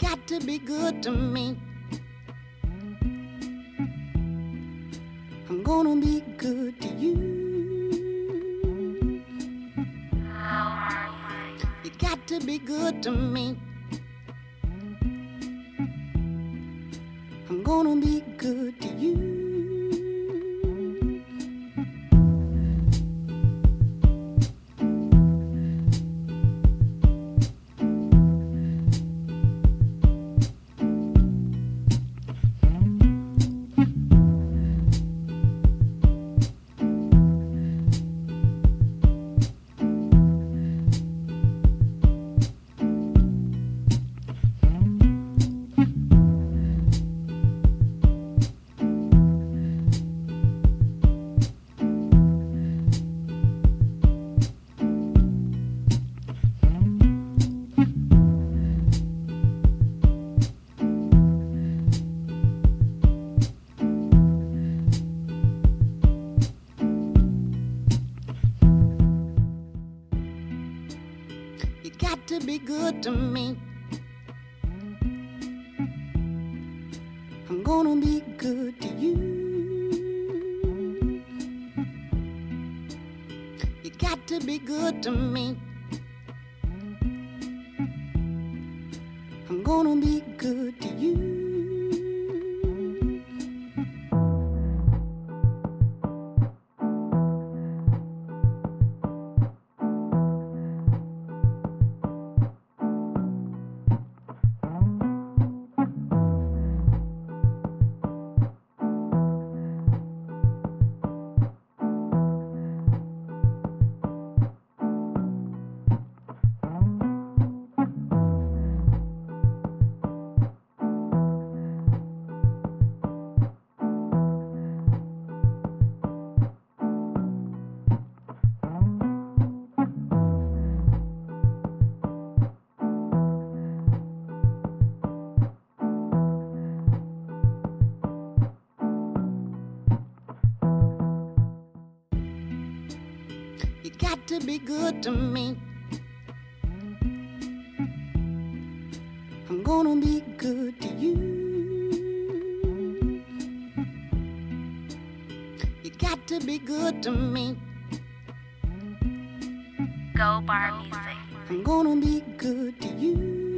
got to be good to me. I'm gonna be good to you. You got to be good to me. I'm gonna be good to you. Got to be good to me. I'm gonna be good to you. You got to be good to me. I'm gonna be good to you. You got to be good to me. I'm gonna be good to you. You got to be good to me. Go Bar Music. I'm gonna be good to you.